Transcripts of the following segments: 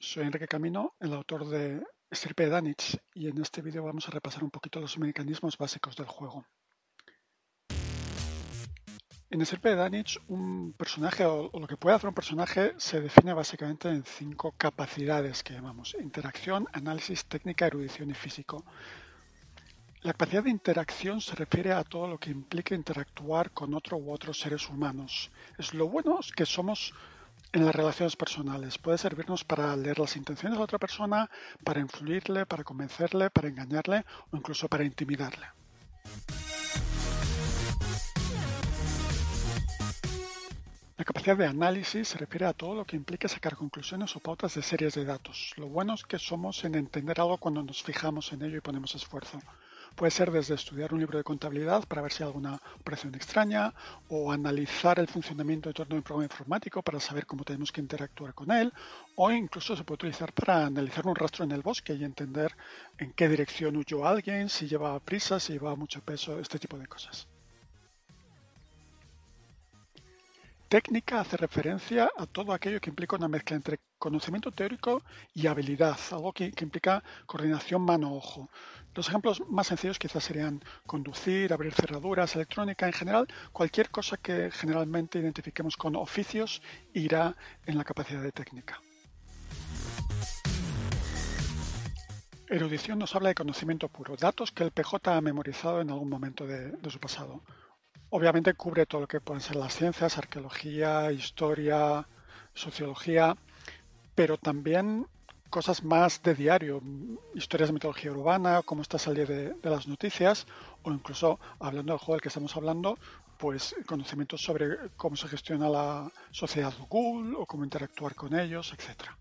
Soy Enrique Camino, el autor de Estirpe Danich, y en este vídeo vamos a repasar un poquito los mecanismos básicos del juego. En Estirpe Danich, un personaje o lo que puede hacer un personaje se define básicamente en cinco capacidades que llamamos interacción, análisis, técnica, erudición y físico. La capacidad de interacción se refiere a todo lo que implica interactuar con otro u otros seres humanos. Es lo bueno que somos en las relaciones personales. Puede servirnos para leer las intenciones de otra persona, para influirle, para convencerle, para engañarle o incluso para intimidarle. La capacidad de análisis se refiere a todo lo que implica sacar conclusiones o pautas de series de datos. Lo bueno es que somos en entender algo cuando nos fijamos en ello y ponemos esfuerzo. Puede ser desde estudiar un libro de contabilidad para ver si hay alguna operación extraña o analizar el funcionamiento de todo un programa informático para saber cómo tenemos que interactuar con él o incluso se puede utilizar para analizar un rastro en el bosque y entender en qué dirección huyó alguien, si llevaba prisa, si llevaba mucho peso, este tipo de cosas. Técnica hace referencia a todo aquello que implica una mezcla entre conocimiento teórico y habilidad, algo que, implica coordinación mano-ojo. Los ejemplos más sencillos quizás serían conducir, abrir cerraduras, electrónica, en general, cualquier cosa que generalmente identifiquemos con oficios irá en la capacidad de técnica. Erudición nos habla de conocimiento puro, datos que el PJ ha memorizado en algún momento de su pasado. Obviamente cubre todo lo que pueden ser las ciencias, arqueología, historia, sociología, pero también cosas más de diario, historias de mitología urbana, cómo está salir de, las noticias, o incluso hablando del juego del que estamos hablando, pues conocimientos sobre cómo se gestiona la sociedad Google o cómo interactuar con ellos, etcétera.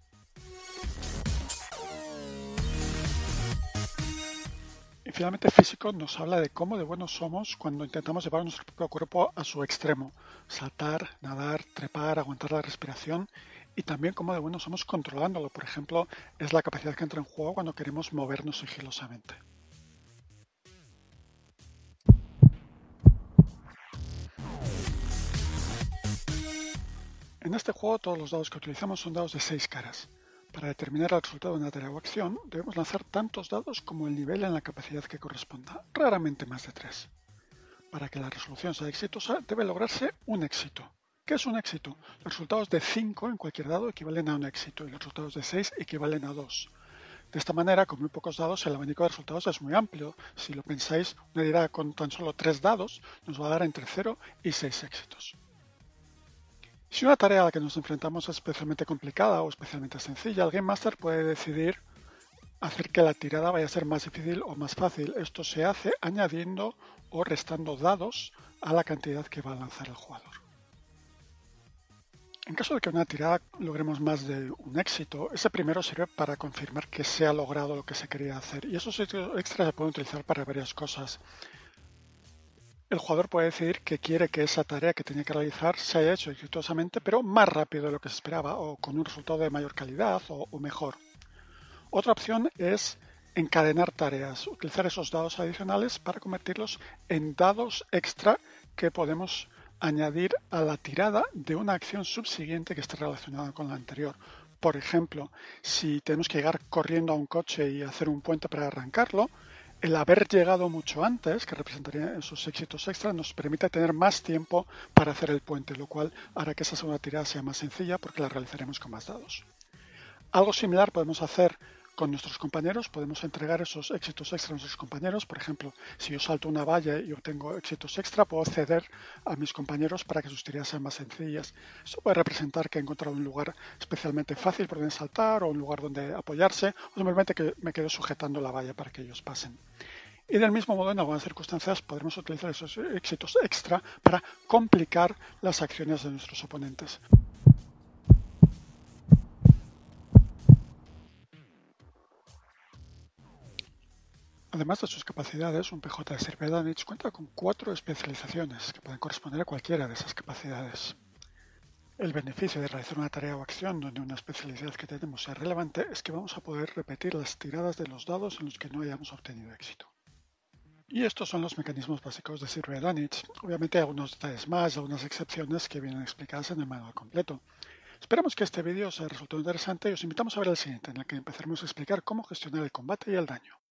finalmente físico nos habla de cómo de buenos somos cuando intentamos llevar nuestro propio cuerpo a su extremo, saltar, nadar, trepar, aguantar la respiración y también cómo de buenos somos controlándolo. Por ejemplo, es la capacidad que entra en juego cuando queremos movernos sigilosamente. En este juego todos los dados que utilizamos son dados de 6 caras. Para determinar el resultado de una tarea o acción, debemos lanzar tantos dados como el nivel en la capacidad que corresponda, raramente más de tres. Para que la resolución sea exitosa, debe lograrse un éxito. ¿Qué es un éxito? Los resultados de 5 en cualquier dado equivalen a un éxito y los resultados de 6 equivalen a 2. De esta manera, con muy pocos dados, el abanico de resultados es muy amplio. Si lo pensáis, una tirada con tan solo 3 dados nos va a dar entre 0 y 6 éxitos. Si una tarea a la que nos enfrentamos es especialmente complicada o especialmente sencilla, el Game Master puede decidir hacer que la tirada vaya a ser más difícil o más fácil. Esto se hace añadiendo o restando dados a la cantidad que va a lanzar el jugador. En caso de que una tirada logremos más de un éxito, ese primero sirve para confirmar que se ha logrado lo que se quería hacer. Y esos extras se pueden utilizar para varias cosas el jugador puede decidir que quiere que esa tarea que tenía que realizar se haya hecho exitosamente, pero más rápido de lo que se esperaba o con un resultado de mayor calidad o, mejor. Otra opción es encadenar tareas, utilizar esos dados adicionales para convertirlos en dados extra que podemos añadir a la tirada de una acción subsiguiente que esté relacionada con la anterior. Por ejemplo, si tenemos que llegar corriendo a un coche y hacer un puente para arrancarlo, el haber llegado mucho antes, que representaría esos éxitos extra, nos permite tener más tiempo para hacer el puente, lo cual hará que esa segunda tirada sea más sencilla porque la realizaremos con más dados. Algo similar podemos hacer con nuestros compañeros, podemos entregar esos éxitos extra a nuestros compañeros. Por ejemplo, si yo salto una valla y obtengo éxitos extra, puedo ceder a mis compañeros para que sus tiradas sean más sencillas. Esto puede representar que he encontrado un lugar especialmente fácil por donde saltar o un lugar donde apoyarse o simplemente que me quedo sujetando la valla para que ellos pasen. Y del mismo modo, en algunas circunstancias, podremos utilizar esos éxitos extra para complicar las acciones de nuestros oponentes. Además de sus capacidades, un PJ de Sirvedanich cuenta con cuatro especializaciones que pueden corresponder a cualquiera de esas capacidades. El beneficio de realizar una tarea o acción donde una especialidad que tenemos sea relevante es que vamos a poder repetir las tiradas de los dados en los que no hayamos obtenido éxito. Y estos son los mecanismos básicos de Sirvedanich. Obviamente hay algunos detalles más, algunas excepciones que vienen explicadas en el manual completo. Esperamos que este vídeo os haya resultado interesante y os invitamos a ver el siguiente, en el que empezaremos a explicar cómo gestionar el combate y el daño.